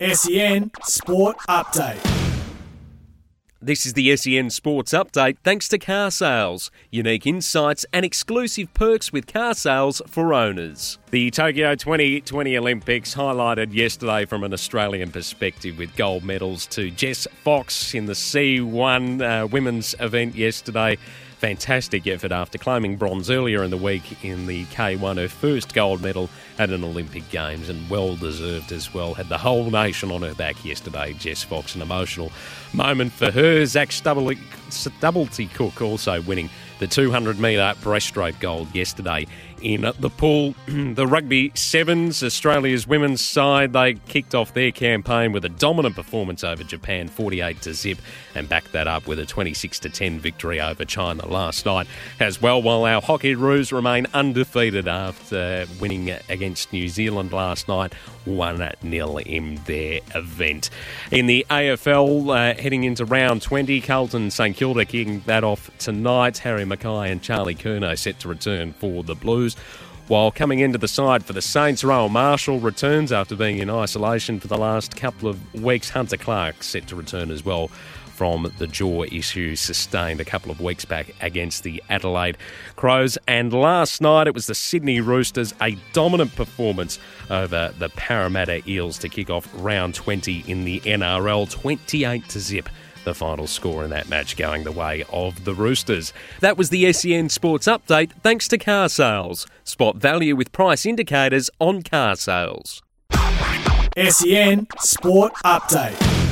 SEN Sport Update. This is the SEN Sports Update thanks to Carsales. Unique insights and exclusive perks with Carsales for owners. The Tokyo 2020 Olympics highlighted yesterday from an Australian perspective with gold medals to Jess Fox in the C1 uh, women's event yesterday. Fantastic effort after claiming bronze earlier in the week in the K1, her first gold medal at an Olympic Games, and well deserved as well. Had the whole nation on her back yesterday. Jess Fox, an emotional moment for her. Zac Stubblety Cook also winning the 200 metre breaststroke gold yesterday in the pool. the rugby sevens, Australia's women's side, they kicked off their campaign with a dominant performance over Japan, 48 to zip, and backed that up with a 26 to 10 victory over China last night as well. While our Hockeyroos remain undefeated after winning against New Zealand last night, 1 0 in their event. In the AFL, uh, heading into round 20, Carlton St Kilda kicking that off tonight. Harry McKay and Charlie Curnow set to return for the Blues. While coming into the side for the Saints, Rowan Marshall returns after being in isolation for the last couple of weeks. Hunter Clark set to return as well from the jaw issue sustained a couple of weeks back against the Adelaide Crows. And last night it was the Sydney Roosters, a dominant performance over the Parramatta Eels to kick off round 20 in the NRL, 28 to zip the final score in that match going the way of the Roosters. That was the SEN Sports Update thanks to Carsales. Spot value with price indicators on Carsales. SEN Sport Update.